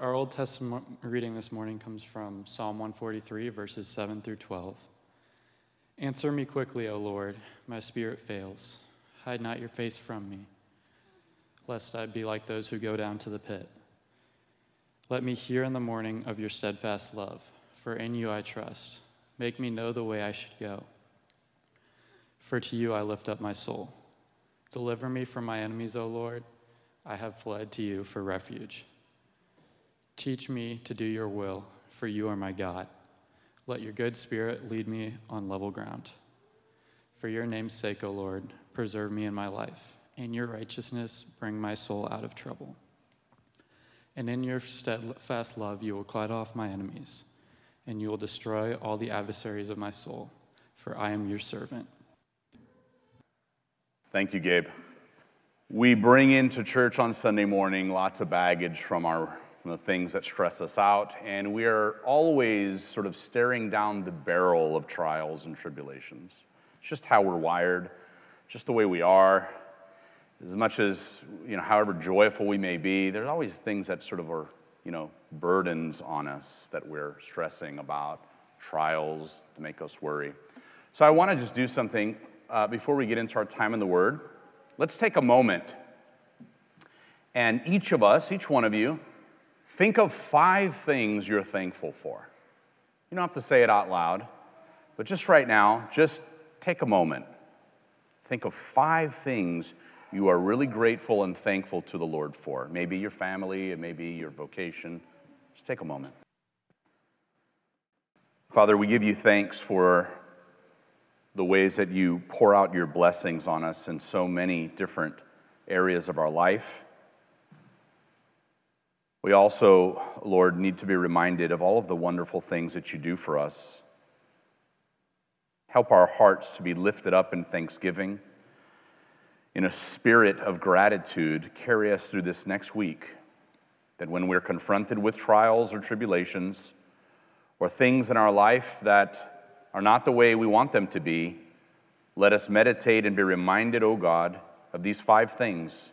Our Old Testament reading this morning comes from Psalm 143, verses 7 through 12. Answer me quickly, O Lord, my spirit fails. Hide not your face from me, lest I be like those who go down to the pit. Let me hear in the morning of your steadfast love, for in you I trust. Make me know the way I should go. For to you I lift up my soul. Deliver me from my enemies, O Lord. I have fled to you for refuge. Teach me to do your will, for you are my God. Let your good spirit lead me on level ground. For your name's sake, O Lord, preserve me in my life. In your righteousness, bring my soul out of trouble. And in your steadfast love, you will cut off my enemies, and you will destroy all the adversaries of my soul, for I am your servant. Thank you, Gabe. We bring into church on Sunday morning lots of baggage from our from the things that stress us out, and we are always sort of staring down the barrel of trials and tribulations. It's just how we're wired, just the way we are. As much as, you know, however joyful we may be, there's always things that sort of are, you know, burdens on us that we're stressing about, trials to make us worry. So I want to just do something uh, before we get into our time in the Word. Let's take a moment, and each of us, each one of you, Think of five things you're thankful for. You don't have to say it out loud, but just right now, just take a moment. Think of five things you are really grateful and thankful to the Lord for. Maybe your family, it may be your vocation. Just take a moment. Father, we give you thanks for the ways that you pour out your blessings on us in so many different areas of our life. We also, Lord, need to be reminded of all of the wonderful things that you do for us. Help our hearts to be lifted up in thanksgiving. In a spirit of gratitude, carry us through this next week. That when we're confronted with trials or tribulations or things in our life that are not the way we want them to be, let us meditate and be reminded, O oh God, of these five things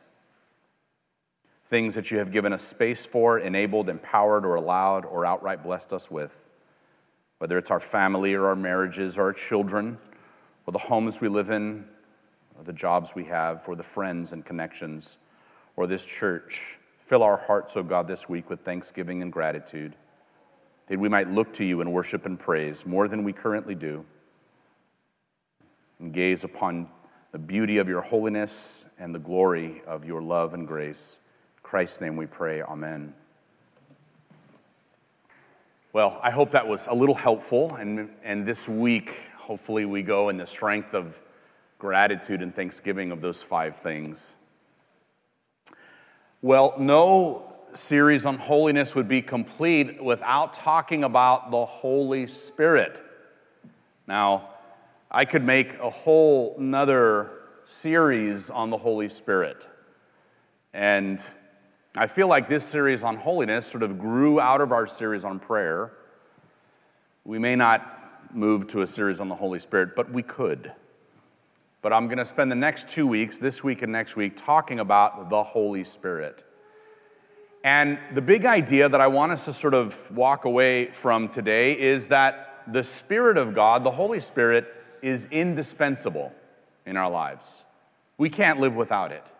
things that you have given us space for, enabled, empowered, or allowed, or outright blessed us with. Whether it's our family or our marriages or our children, or the homes we live in, or the jobs we have, or the friends and connections, or this church. Fill our hearts, O oh God, this week with thanksgiving and gratitude, that we might look to you in worship and praise more than we currently do, and gaze upon the beauty of your holiness and the glory of your love and grace. Christ's name we pray. Amen. Well, I hope that was a little helpful. And, and this week, hopefully, we go in the strength of gratitude and thanksgiving of those five things. Well, no series on holiness would be complete without talking about the Holy Spirit. Now, I could make a whole nother series on the Holy Spirit. And I feel like this series on holiness sort of grew out of our series on prayer. We may not move to a series on the Holy Spirit, but we could. But I'm going to spend the next two weeks, this week and next week, talking about the Holy Spirit. And the big idea that I want us to sort of walk away from today is that the Spirit of God, the Holy Spirit, is indispensable in our lives. We can't live without it,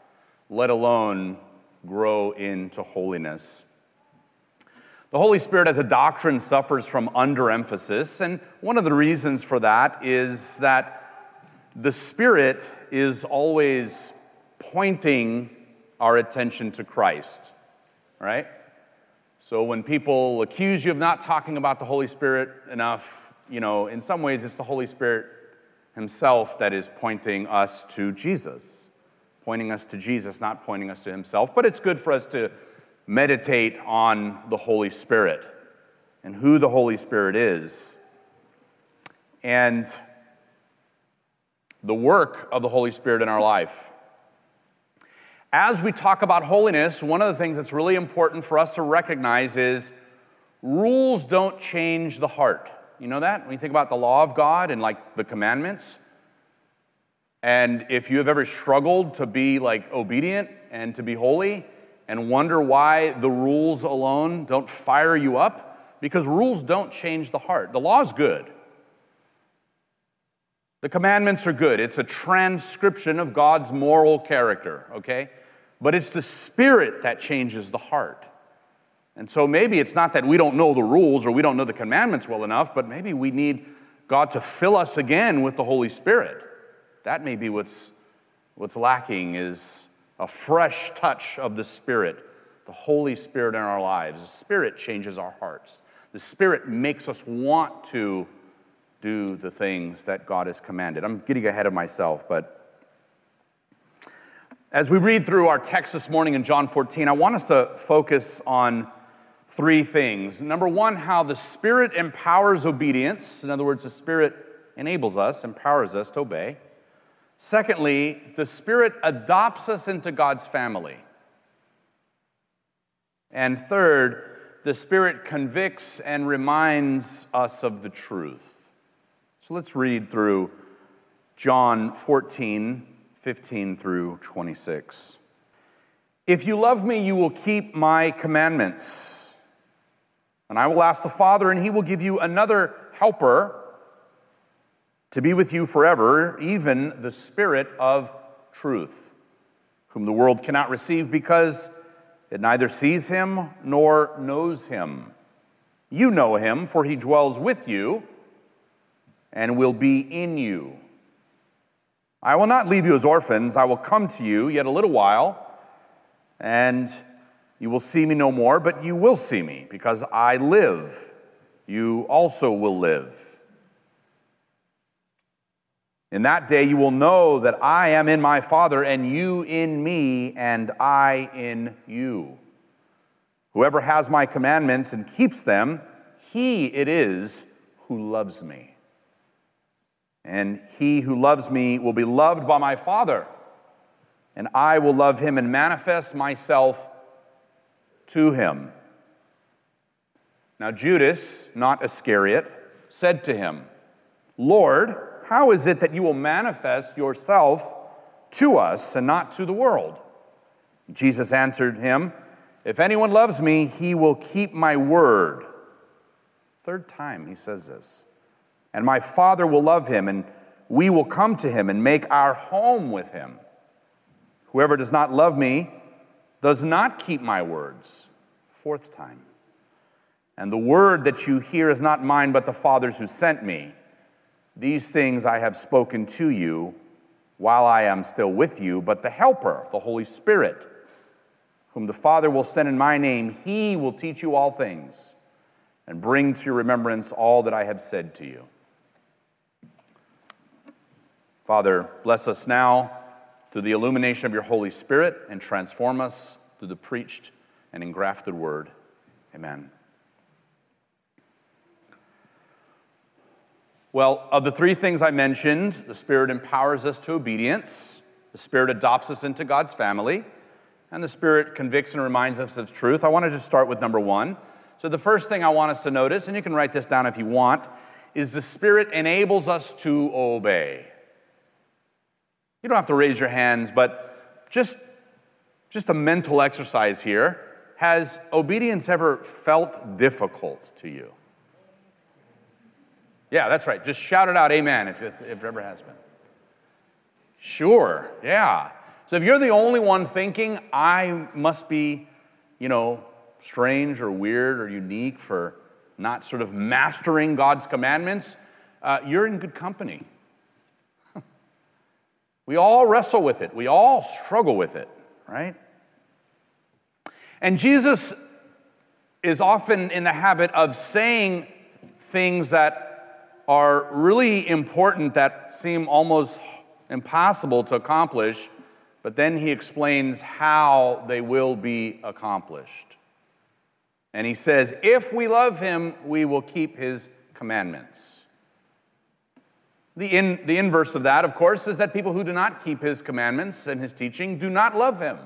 let alone grow into holiness. The Holy Spirit as a doctrine suffers from underemphasis, and one of the reasons for that is that the Spirit is always pointing our attention to Christ, right? So when people accuse you of not talking about the Holy Spirit enough, you know, in some ways it's the Holy Spirit Himself that is pointing us to Jesus pointing us to Jesus, not pointing us to himself. But it's good for us to meditate on the Holy Spirit and who the Holy Spirit is. And the work of the Holy Spirit in our life. As we talk about holiness, one of the things that's really important for us to recognize is rules don't change the heart. You know that? When you think about the law of God and like the commandments, and if you have ever struggled to be like obedient and to be holy, and wonder why the rules alone don't fire you up? Because rules don't change the heart. The law is good. The commandments are good. It's a transcription of God's moral character, okay? But it's the spirit that changes the heart. And so maybe it's not that we don't know the rules or we don't know the commandments well enough, but maybe we need God to fill us again with the Holy Spirit. That may be what's, what's lacking is a fresh touch of the Spirit, the Holy Spirit in our lives. The Spirit changes our hearts. The Spirit makes us want to do the things that God has commanded. I'm getting ahead of myself, but as we read through our text this morning in John 14, I want us to focus on three things. Number one, how the Spirit empowers obedience. In other words, the Spirit enables us, empowers us to obey. Secondly, the Spirit adopts us into God's family. And third, the Spirit convicts and reminds us of the truth. So let's read through John 14, 15 through 26. If you love me, you will keep my commandments. And I will ask the Father, and he will give you another helper to be with you forever, even the Spirit of truth, whom the world cannot receive because it neither sees him nor knows him. You know him, for he dwells with you and will be in you. I will not leave you as orphans, I will come to you yet a little while, and you will see me no more, but you will see me, because I live. You also will live. In that day you will know that I am in my Father, and you in me, and I in you. Whoever has my commandments and keeps them, he it is who loves me. And he who loves me will be loved by my Father, and I will love him and manifest myself to him. Now, Judas, not Iscariot, said to him, Lord, how is it that you will manifest yourself to us and not to the world? Jesus answered him, If anyone loves me, he will keep my word. Third time he says this. And my Father will love him, and we will come to him and make our home with him. Whoever does not love me does not keep my words. Fourth time. And the word that you hear is not mine, but the Father's who sent me. These things I have spoken to you while I am still with you, but the Helper, the Holy Spirit, whom the Father will send in my name, he will teach you all things and bring to your remembrance all that I have said to you. Father, bless us now through the illumination of your Holy Spirit and transform us through the preached and engrafted word. Amen. Well, of the three things I mentioned, the Spirit empowers us to obedience, the Spirit adopts us into God's family, and the Spirit convicts and reminds us of truth. I want to just start with number one. So, the first thing I want us to notice, and you can write this down if you want, is the Spirit enables us to obey. You don't have to raise your hands, but just, just a mental exercise here. Has obedience ever felt difficult to you? Yeah, that's right. Just shout it out, amen, if, if, if it ever has been. Sure, yeah. So if you're the only one thinking, I must be, you know, strange or weird or unique for not sort of mastering God's commandments, uh, you're in good company. we all wrestle with it, we all struggle with it, right? And Jesus is often in the habit of saying things that are really important that seem almost impossible to accomplish, but then he explains how they will be accomplished. And he says, If we love him, we will keep his commandments. The, in, the inverse of that, of course, is that people who do not keep his commandments and his teaching do not love him.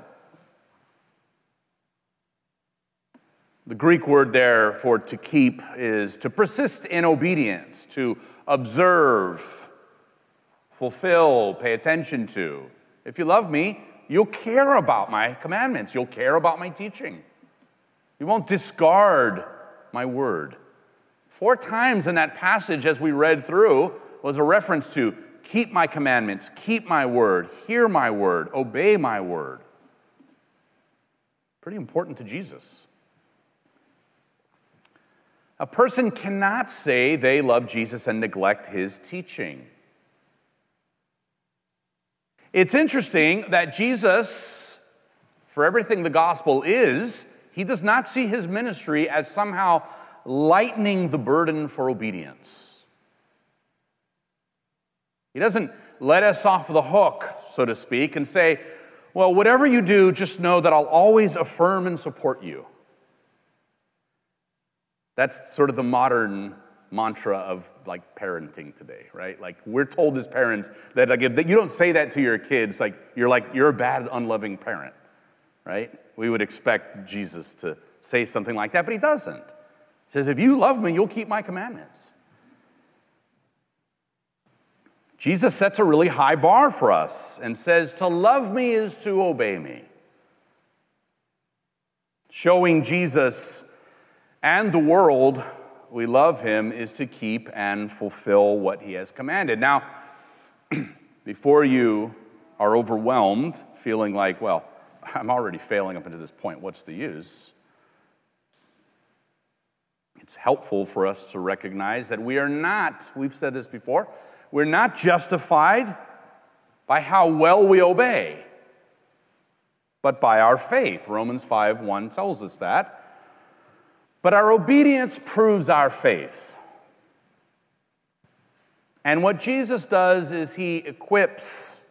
The Greek word there for to keep is to persist in obedience, to observe, fulfill, pay attention to. If you love me, you'll care about my commandments. You'll care about my teaching. You won't discard my word. Four times in that passage, as we read through, was a reference to keep my commandments, keep my word, hear my word, obey my word. Pretty important to Jesus. A person cannot say they love Jesus and neglect his teaching. It's interesting that Jesus, for everything the gospel is, he does not see his ministry as somehow lightening the burden for obedience. He doesn't let us off the hook, so to speak, and say, well, whatever you do, just know that I'll always affirm and support you. That's sort of the modern mantra of like parenting today, right? Like we're told as parents that like if you don't say that to your kids, like you're like you're a bad, unloving parent, right? We would expect Jesus to say something like that, but he doesn't. He says, "If you love me, you'll keep my commandments." Jesus sets a really high bar for us and says, "To love me is to obey me." Showing Jesus and the world we love him is to keep and fulfill what he has commanded. Now, before you are overwhelmed, feeling like, well, I'm already failing up until this point, what's the use? It's helpful for us to recognize that we are not, we've said this before, we're not justified by how well we obey, but by our faith. Romans 5 1 tells us that. But our obedience proves our faith. And what Jesus does is he equips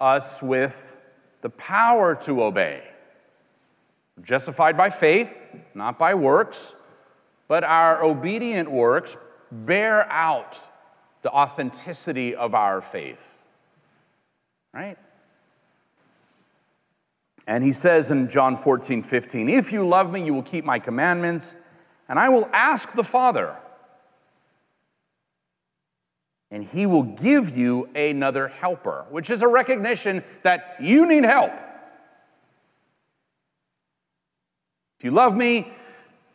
us with the power to obey. Justified by faith, not by works, but our obedient works bear out the authenticity of our faith. Right? And he says in John 14, 15, If you love me, you will keep my commandments, and I will ask the Father, and he will give you another helper, which is a recognition that you need help. If you love me,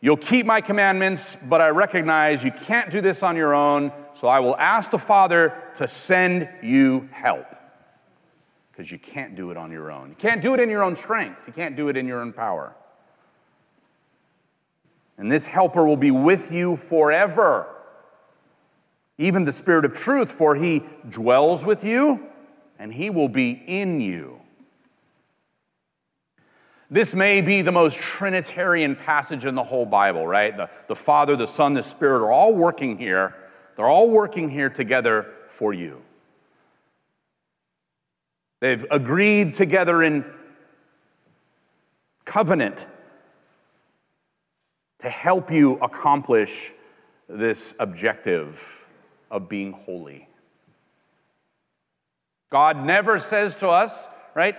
you'll keep my commandments, but I recognize you can't do this on your own, so I will ask the Father to send you help because you can't do it on your own. You can't do it in your own strength, you can't do it in your own power. And this helper will be with you forever. Even the Spirit of truth, for he dwells with you and he will be in you. This may be the most Trinitarian passage in the whole Bible, right? The, the Father, the Son, the Spirit are all working here. They're all working here together for you. They've agreed together in covenant to help you accomplish this objective of being holy. God never says to us, right?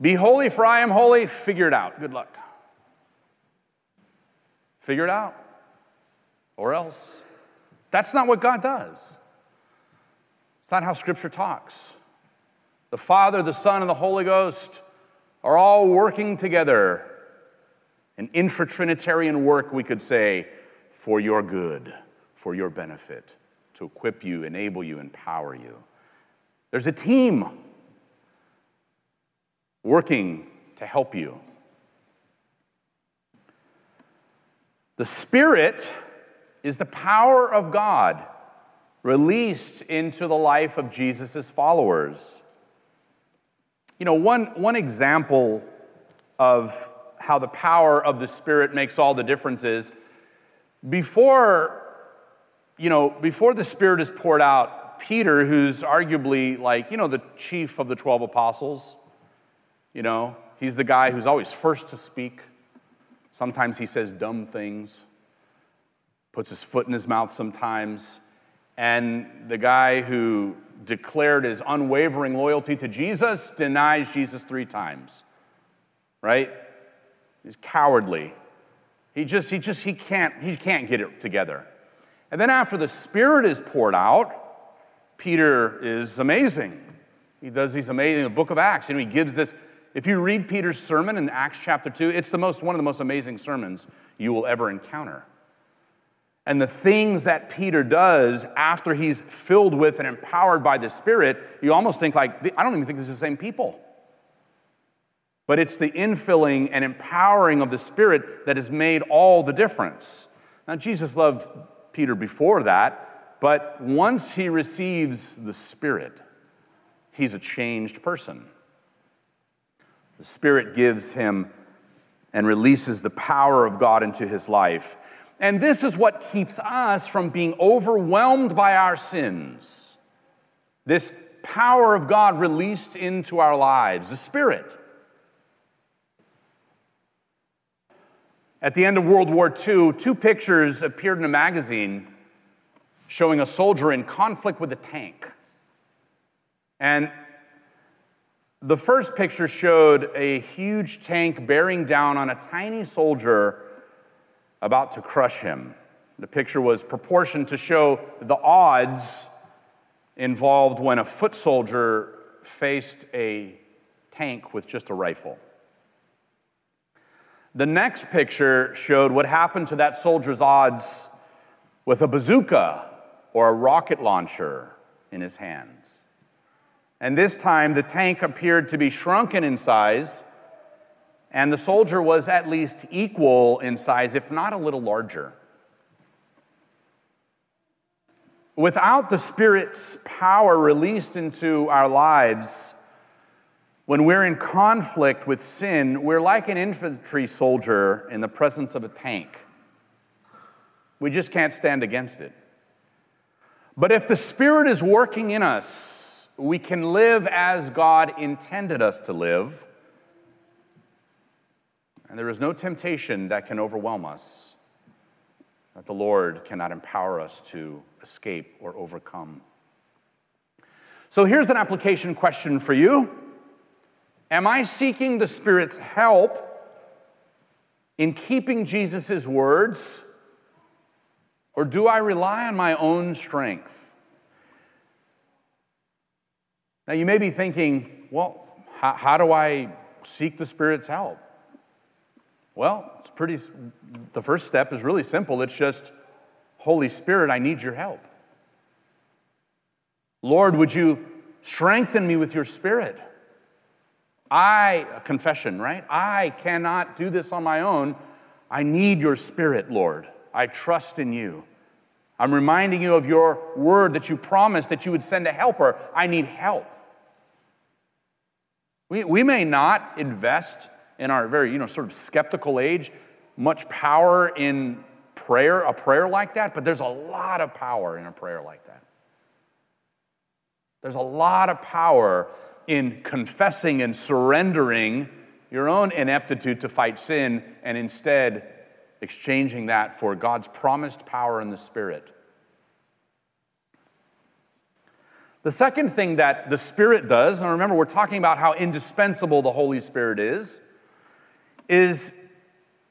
Be holy, for I am holy. Figure it out. Good luck. Figure it out. Or else. That's not what God does. It's not how Scripture talks. The Father, the Son, and the Holy Ghost are all working together. An intra Trinitarian work, we could say, for your good, for your benefit, to equip you, enable you, empower you. There's a team working to help you. The Spirit is the power of God released into the life of Jesus' followers. You know, one, one example of how the power of the Spirit makes all the difference is before, you know, before the Spirit is poured out, Peter, who's arguably like, you know, the chief of the 12 apostles, you know, he's the guy who's always first to speak. Sometimes he says dumb things, puts his foot in his mouth sometimes. And the guy who declared his unwavering loyalty to Jesus denies Jesus three times. Right? He's cowardly. He just, he just, he can't, he can't get it together. And then after the Spirit is poured out, Peter is amazing. He does these amazing, the book of Acts, you know, he gives this. If you read Peter's sermon in Acts chapter 2, it's the most, one of the most amazing sermons you will ever encounter. And the things that Peter does after he's filled with and empowered by the Spirit, you almost think like, I don't even think this is the same people. But it's the infilling and empowering of the Spirit that has made all the difference. Now, Jesus loved Peter before that, but once he receives the Spirit, he's a changed person. The Spirit gives him and releases the power of God into his life. And this is what keeps us from being overwhelmed by our sins. This power of God released into our lives, the Spirit. At the end of World War II, two pictures appeared in a magazine showing a soldier in conflict with a tank. And the first picture showed a huge tank bearing down on a tiny soldier about to crush him. The picture was proportioned to show the odds involved when a foot soldier faced a tank with just a rifle. The next picture showed what happened to that soldier's odds with a bazooka or a rocket launcher in his hands. And this time, the tank appeared to be shrunken in size, and the soldier was at least equal in size, if not a little larger. Without the Spirit's power released into our lives, when we're in conflict with sin, we're like an infantry soldier in the presence of a tank. We just can't stand against it. But if the Spirit is working in us, we can live as God intended us to live. And there is no temptation that can overwhelm us that the Lord cannot empower us to escape or overcome. So here's an application question for you. Am I seeking the Spirit's help in keeping Jesus' words, or do I rely on my own strength? Now, you may be thinking, well, how, how do I seek the Spirit's help? Well, it's pretty, the first step is really simple. It's just, Holy Spirit, I need your help. Lord, would you strengthen me with your Spirit? I, confession, right? I cannot do this on my own. I need your spirit, Lord. I trust in you. I'm reminding you of your word that you promised that you would send a helper. I need help. We, we may not invest in our very, you know, sort of skeptical age much power in prayer, a prayer like that, but there's a lot of power in a prayer like that. There's a lot of power in confessing and surrendering your own ineptitude to fight sin and instead exchanging that for God's promised power in the Spirit. The second thing that the Spirit does, and remember, we're talking about how indispensable the Holy Spirit is, is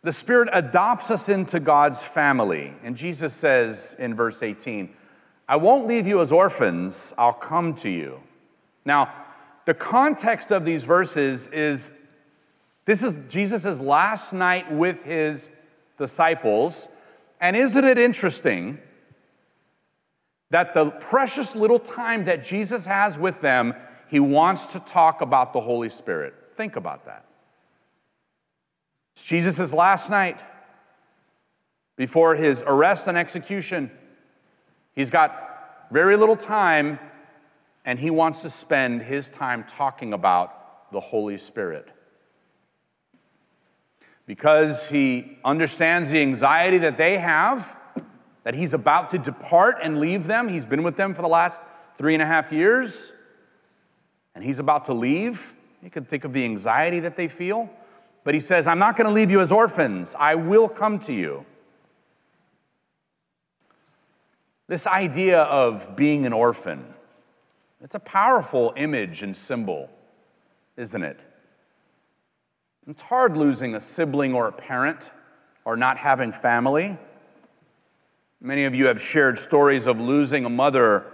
the Spirit adopts us into God's family. And Jesus says in verse 18, I won't leave you as orphans, I'll come to you. Now, the context of these verses is this is Jesus' last night with his disciples. And isn't it interesting that the precious little time that Jesus has with them, he wants to talk about the Holy Spirit? Think about that. It's Jesus' last night before his arrest and execution. He's got very little time and he wants to spend his time talking about the Holy Spirit. Because he understands the anxiety that they have, that he's about to depart and leave them. He's been with them for the last three and a half years, and he's about to leave. You can think of the anxiety that they feel. But he says, I'm not going to leave you as orphans, I will come to you. This idea of being an orphan it's a powerful image and symbol, isn't it? It's hard losing a sibling or a parent or not having family. Many of you have shared stories of losing a mother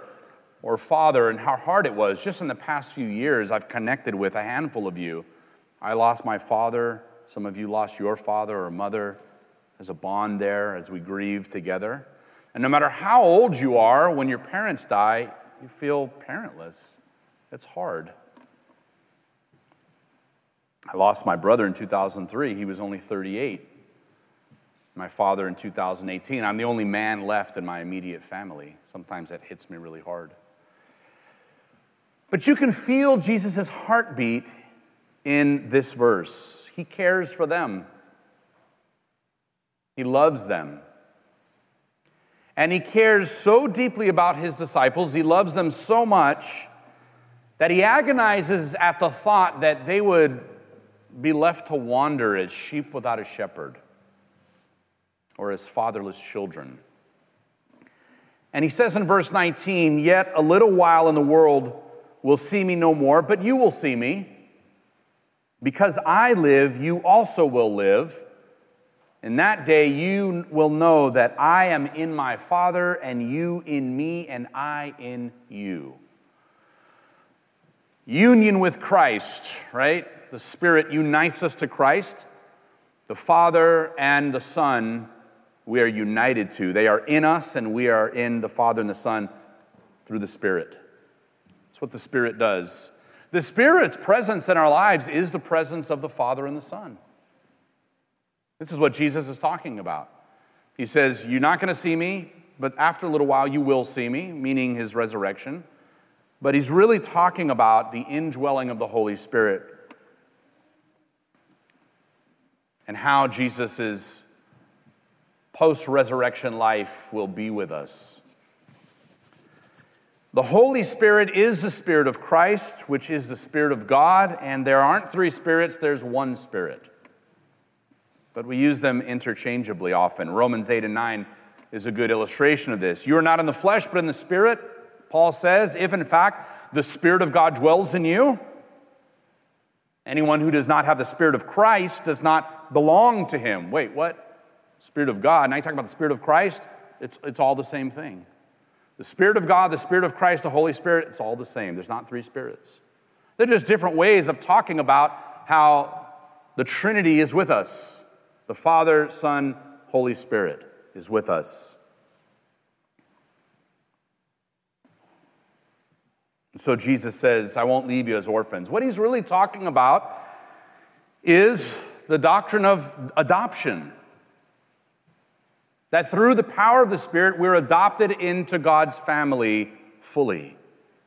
or father and how hard it was. Just in the past few years, I've connected with a handful of you. I lost my father. Some of you lost your father or mother. There's a bond there as we grieve together. And no matter how old you are, when your parents die, you feel parentless. It's hard. I lost my brother in 2003. He was only 38. My father in 2018. I'm the only man left in my immediate family. Sometimes that hits me really hard. But you can feel Jesus' heartbeat in this verse. He cares for them, He loves them. And He cares so deeply about His disciples, He loves them so much that He agonizes at the thought that they would be left to wander as sheep without a shepherd or as fatherless children. And he says in verse 19, Yet a little while in the world will see me no more, but you will see me. Because I live, you also will live. In that day, you will know that I am in my Father, and you in me, and I in you. Union with Christ, right? The Spirit unites us to Christ. The Father and the Son, we are united to. They are in us, and we are in the Father and the Son through the Spirit. That's what the Spirit does. The Spirit's presence in our lives is the presence of the Father and the Son. This is what Jesus is talking about. He says, You're not going to see me, but after a little while you will see me, meaning his resurrection. But he's really talking about the indwelling of the Holy Spirit and how Jesus' post resurrection life will be with us. The Holy Spirit is the Spirit of Christ, which is the Spirit of God, and there aren't three spirits, there's one Spirit. But we use them interchangeably often. Romans 8 and 9 is a good illustration of this. You are not in the flesh, but in the Spirit, Paul says, if in fact the Spirit of God dwells in you. Anyone who does not have the Spirit of Christ does not belong to him. Wait, what? Spirit of God. Now you talk about the Spirit of Christ, it's, it's all the same thing. The Spirit of God, the Spirit of Christ, the Holy Spirit, it's all the same. There's not three spirits. They're just different ways of talking about how the Trinity is with us. The Father, Son, Holy Spirit is with us. So Jesus says, I won't leave you as orphans. What he's really talking about is the doctrine of adoption. That through the power of the Spirit, we're adopted into God's family fully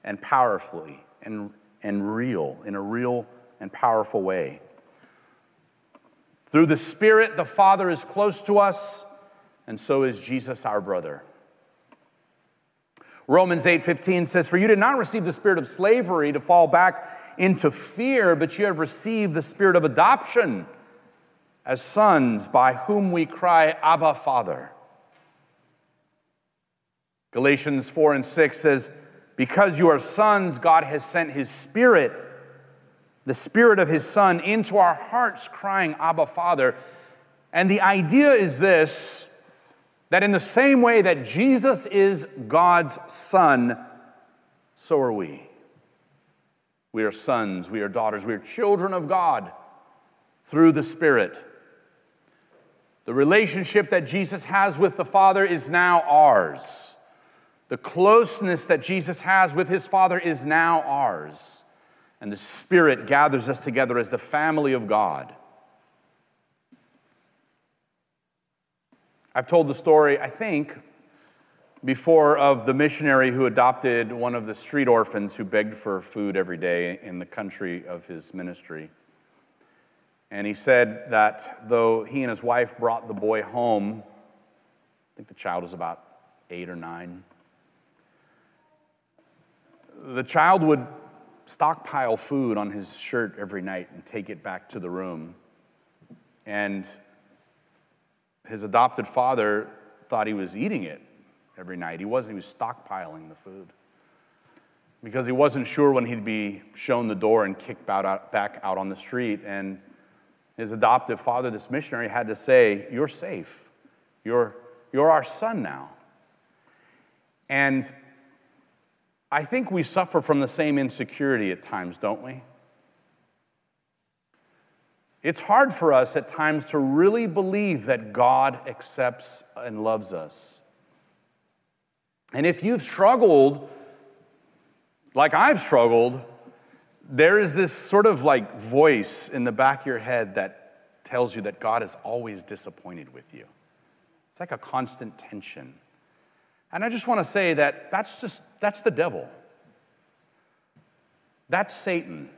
and powerfully and, and real, in a real and powerful way. Through the Spirit, the Father is close to us, and so is Jesus our brother. Romans 8:15 says, "For you did not receive the spirit of slavery to fall back into fear, but you have received the spirit of adoption as sons by whom we cry, Abba, Father. Galatians 4 and 6 says, Because you are sons, God has sent his spirit, the spirit of his son, into our hearts, crying, Abba, Father. And the idea is this that in the same way that Jesus is God's son, so are we. We are sons, we are daughters, we are children of God through the Spirit. The relationship that Jesus has with the Father is now ours. The closeness that Jesus has with his Father is now ours. And the Spirit gathers us together as the family of God. I've told the story, I think, before of the missionary who adopted one of the street orphans who begged for food every day in the country of his ministry. And he said that though he and his wife brought the boy home, I think the child was about eight or nine, the child would stockpile food on his shirt every night and take it back to the room. And his adopted father thought he was eating it every night. He wasn't, he was stockpiling the food. Because he wasn't sure when he'd be shown the door and kicked out, back out on the street. And his adoptive father, this missionary, had to say, You're safe. You're, you're our son now. And I think we suffer from the same insecurity at times, don't we? It's hard for us at times to really believe that God accepts and loves us. And if you've struggled, like I've struggled, there is this sort of like voice in the back of your head that tells you that God is always disappointed with you. It's like a constant tension. And I just want to say that that's just that's the devil. That's Satan.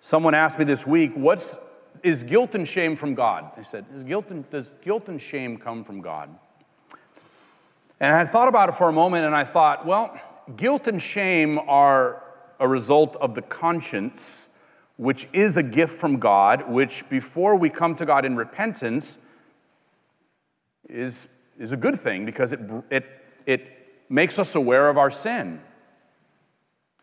Someone asked me this week, what's is guilt and shame from God? I said, is guilt and, does guilt and shame come from God? And I thought about it for a moment and I thought, well, guilt and shame are a result of the conscience, which is a gift from God, which before we come to God in repentance is, is a good thing because it, it, it makes us aware of our sin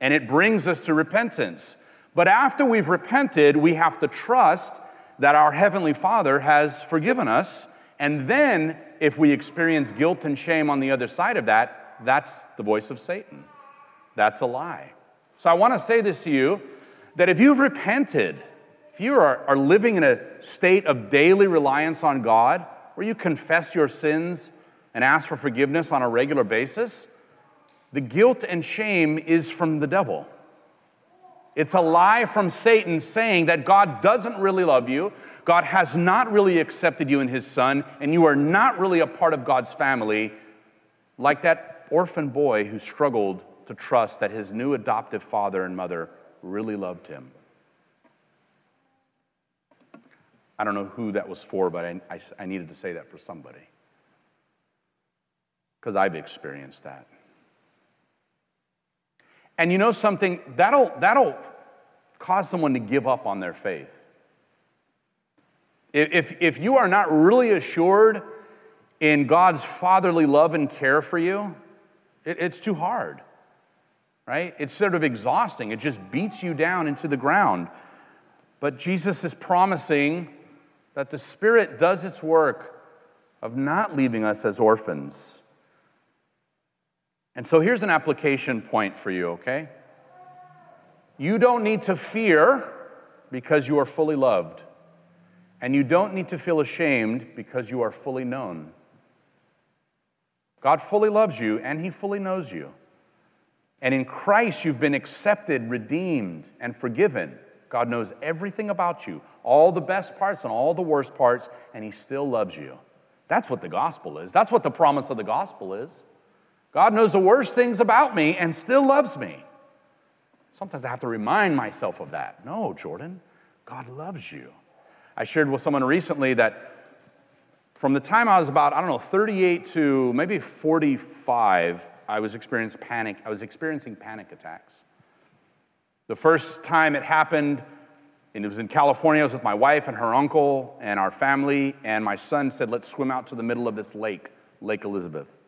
and it brings us to repentance. But after we've repented, we have to trust that our Heavenly Father has forgiven us. And then, if we experience guilt and shame on the other side of that, that's the voice of Satan. That's a lie. So I want to say this to you that if you've repented, if you are, are living in a state of daily reliance on God, where you confess your sins and ask for forgiveness on a regular basis, the guilt and shame is from the devil. It's a lie from Satan saying that God doesn't really love you, God has not really accepted you in His Son, and you are not really a part of God's family, like that orphan boy who struggled to trust that his new adoptive father and mother really loved him. I don't know who that was for, but I, I, I needed to say that for somebody. Because I've experienced that. And you know something? That'll, that'll cause someone to give up on their faith. If, if you are not really assured in God's fatherly love and care for you, it, it's too hard, right? It's sort of exhausting. It just beats you down into the ground. But Jesus is promising that the Spirit does its work of not leaving us as orphans and so here's an application point for you, okay? You don't need to fear because you are fully loved. And you don't need to feel ashamed because you are fully known. God fully loves you and He fully knows you. And in Christ, you've been accepted, redeemed, and forgiven. God knows everything about you, all the best parts and all the worst parts, and He still loves you. That's what the gospel is. That's what the promise of the gospel is. God knows the worst things about me and still loves me. Sometimes I have to remind myself of that. No, Jordan, God loves you. I shared with someone recently that from the time I was about, I don't know, 38 to maybe 45, I was experiencing panic. I was experiencing panic attacks. The first time it happened, and it was in California, I was with my wife and her uncle and our family, and my son said, Let's swim out to the middle of this lake, Lake Elizabeth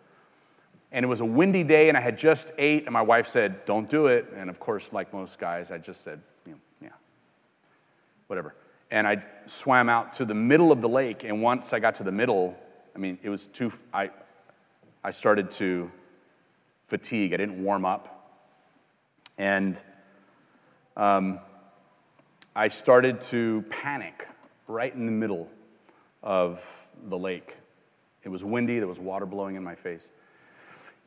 and it was a windy day and I had just ate, and my wife said, Don't do it. And of course, like most guys, I just said, you know, Yeah, whatever. And I swam out to the middle of the lake, and once I got to the middle, I mean, it was too, I, I started to fatigue. I didn't warm up. And um, I started to panic right in the middle of the lake. It was windy, there was water blowing in my face.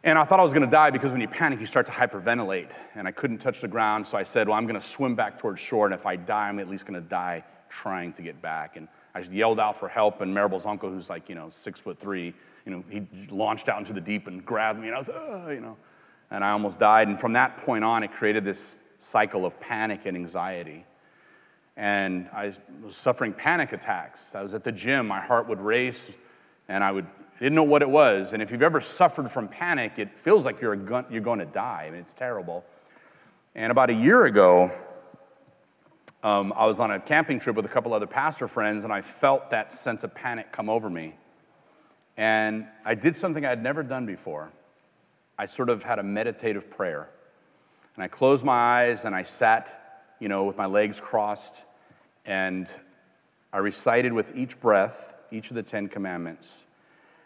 And I thought I was going to die because when you panic, you start to hyperventilate. And I couldn't touch the ground, so I said, Well, I'm going to swim back towards shore, and if I die, I'm at least going to die trying to get back. And I just yelled out for help, and Maribel's uncle, who's like, you know, six foot three, you know, he launched out into the deep and grabbed me, and I was, you know, and I almost died. And from that point on, it created this cycle of panic and anxiety. And I was suffering panic attacks. I was at the gym, my heart would race, and I would didn't know what it was. And if you've ever suffered from panic, it feels like you're, gun- you're going to die. I mean, it's terrible. And about a year ago, um, I was on a camping trip with a couple other pastor friends, and I felt that sense of panic come over me. And I did something I had never done before. I sort of had a meditative prayer. And I closed my eyes and I sat, you know, with my legs crossed, and I recited with each breath each of the Ten Commandments.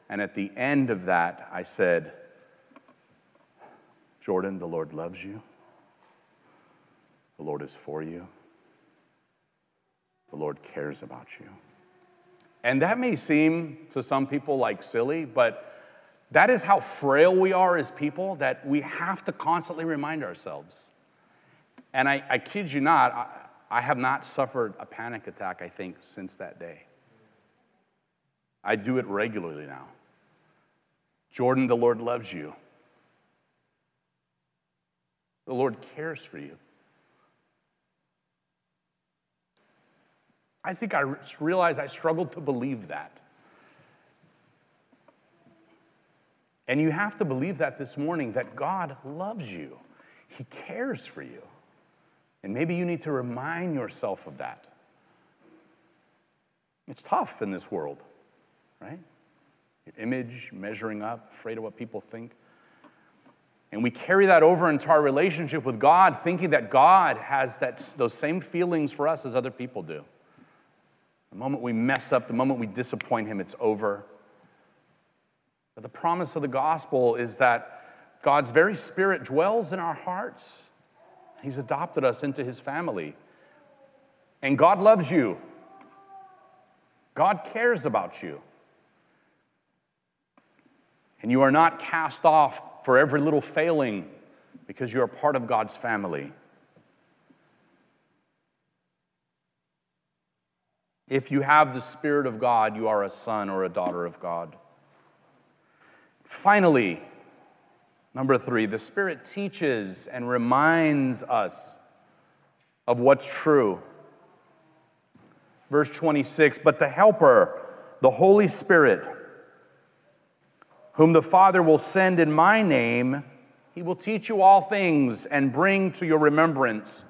And at the end of that, I said, Jordan, the Lord loves you. The Lord is for you. The Lord cares about you. And that may seem to some people like silly, but that is how frail we are as people that we have to constantly remind ourselves. And I, I kid you not, I, I have not suffered a panic attack, I think, since that day. I do it regularly now. Jordan, the Lord loves you. The Lord cares for you. I think I realized I struggled to believe that. And you have to believe that this morning that God loves you, He cares for you. And maybe you need to remind yourself of that. It's tough in this world, right? Image, measuring up, afraid of what people think. And we carry that over into our relationship with God, thinking that God has that, those same feelings for us as other people do. The moment we mess up, the moment we disappoint Him, it's over. But the promise of the gospel is that God's very spirit dwells in our hearts. He's adopted us into his family. And God loves you. God cares about you. And you are not cast off for every little failing because you are part of God's family. If you have the Spirit of God, you are a son or a daughter of God. Finally, number three, the Spirit teaches and reminds us of what's true. Verse 26 But the Helper, the Holy Spirit, whom the Father will send in my name, he will teach you all things and bring to your remembrance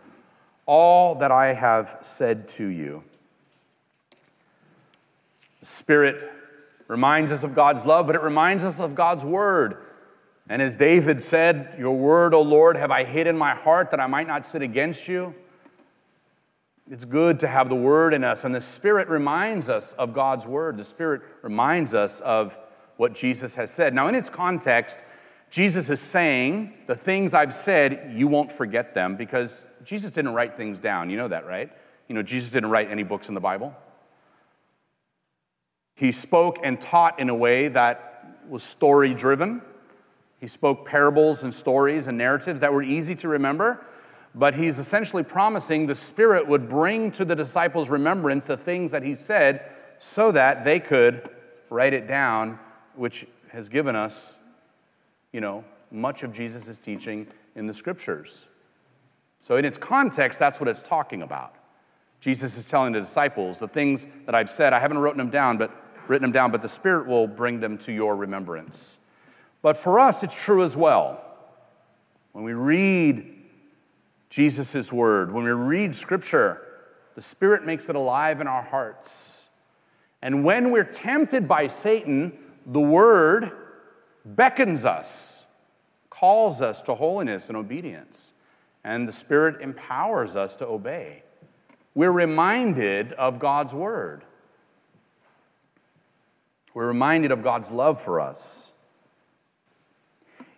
all that I have said to you. The Spirit reminds us of God's love, but it reminds us of God's word. And as David said, Your word, O Lord, have I hid in my heart that I might not sin against you. It's good to have the word in us, and the Spirit reminds us of God's word. The Spirit reminds us of what Jesus has said. Now, in its context, Jesus is saying, The things I've said, you won't forget them because Jesus didn't write things down. You know that, right? You know, Jesus didn't write any books in the Bible. He spoke and taught in a way that was story driven. He spoke parables and stories and narratives that were easy to remember, but he's essentially promising the Spirit would bring to the disciples' remembrance the things that he said so that they could write it down, which has given us, you know, much of Jesus' teaching in the scriptures. So, in its context, that's what it's talking about. Jesus is telling the disciples the things that I've said, I haven't written them down, but written them down, but the Spirit will bring them to your remembrance. But for us, it's true as well. When we read Jesus' word, when we read Scripture, the Spirit makes it alive in our hearts. And when we're tempted by Satan, the Word beckons us, calls us to holiness and obedience, and the Spirit empowers us to obey. We're reminded of God's Word. We're reminded of God's love for us.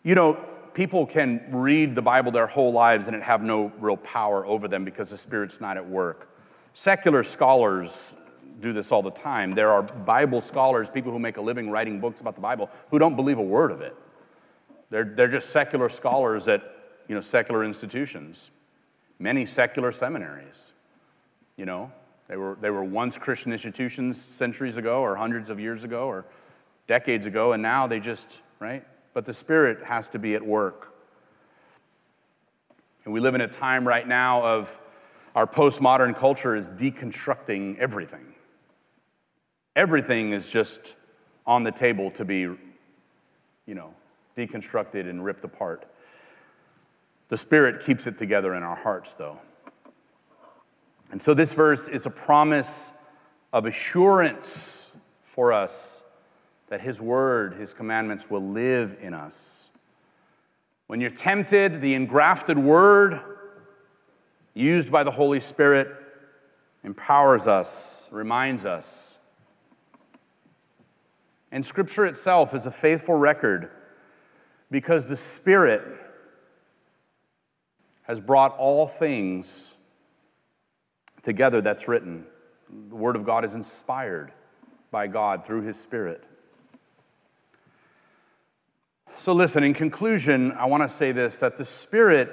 You know, people can read the Bible their whole lives and it have no real power over them because the Spirit's not at work. Secular scholars do this all the time. There are Bible scholars, people who make a living writing books about the Bible, who don't believe a word of it. They're, they're just secular scholars at you know, secular institutions, many secular seminaries. You know, they were, they were once Christian institutions centuries ago, or hundreds of years ago, or decades ago, and now they just, right? But the Spirit has to be at work. And we live in a time right now of our postmodern culture is deconstructing everything. Everything is just on the table to be, you know, deconstructed and ripped apart. The Spirit keeps it together in our hearts, though. And so this verse is a promise of assurance for us that His word, His commandments will live in us. When you're tempted, the engrafted word used by the Holy Spirit empowers us, reminds us. And Scripture itself is a faithful record because the Spirit has brought all things together that's written. The Word of God is inspired by God through His Spirit. So, listen, in conclusion, I want to say this that the Spirit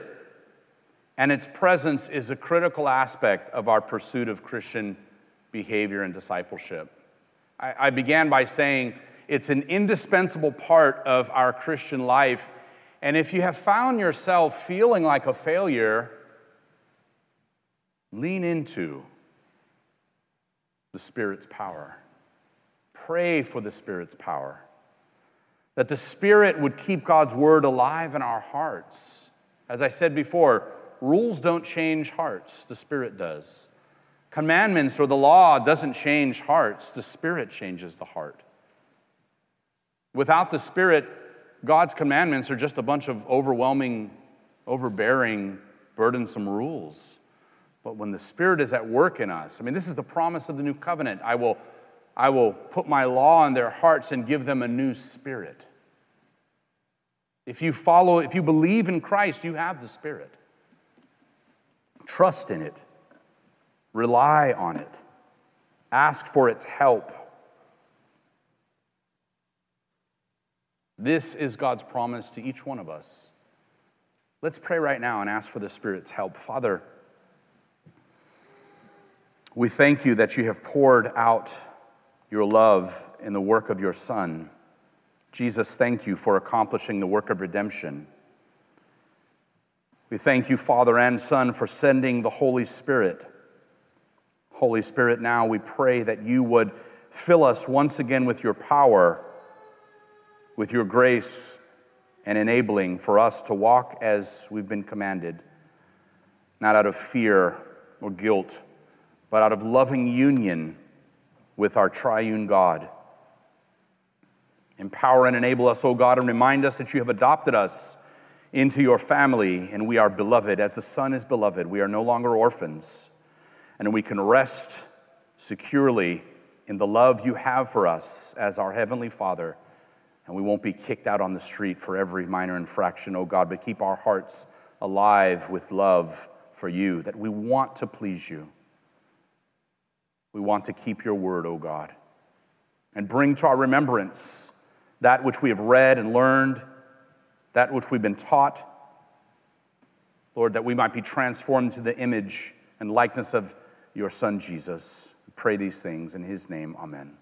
and its presence is a critical aspect of our pursuit of Christian behavior and discipleship. I, I began by saying it's an indispensable part of our Christian life. And if you have found yourself feeling like a failure, lean into the Spirit's power. Pray for the Spirit's power. That the Spirit would keep God's word alive in our hearts. As I said before, rules don't change hearts, the Spirit does. Commandments or the law doesn't change hearts, the Spirit changes the heart. Without the Spirit, God's commandments are just a bunch of overwhelming, overbearing, burdensome rules. But when the Spirit is at work in us, I mean, this is the promise of the new covenant. I will, I will put my law in their hearts and give them a new spirit. If you follow, if you believe in Christ, you have the Spirit. Trust in it, rely on it, ask for its help. This is God's promise to each one of us. Let's pray right now and ask for the Spirit's help. Father, we thank you that you have poured out your love in the work of your Son. Jesus, thank you for accomplishing the work of redemption. We thank you, Father and Son, for sending the Holy Spirit. Holy Spirit, now we pray that you would fill us once again with your power, with your grace, and enabling for us to walk as we've been commanded, not out of fear or guilt, but out of loving union with our triune God. Empower and enable us, O God, and remind us that you have adopted us into your family, and we are beloved. As the Son is beloved, we are no longer orphans, and we can rest securely in the love you have for us as our Heavenly Father, and we won't be kicked out on the street for every minor infraction, oh God, but keep our hearts alive with love for you, that we want to please you. We want to keep your word, oh God, and bring to our remembrance that which we have read and learned that which we've been taught. Lord, that we might be transformed to the image and likeness of your Son, Jesus. We pray these things in his name. Amen.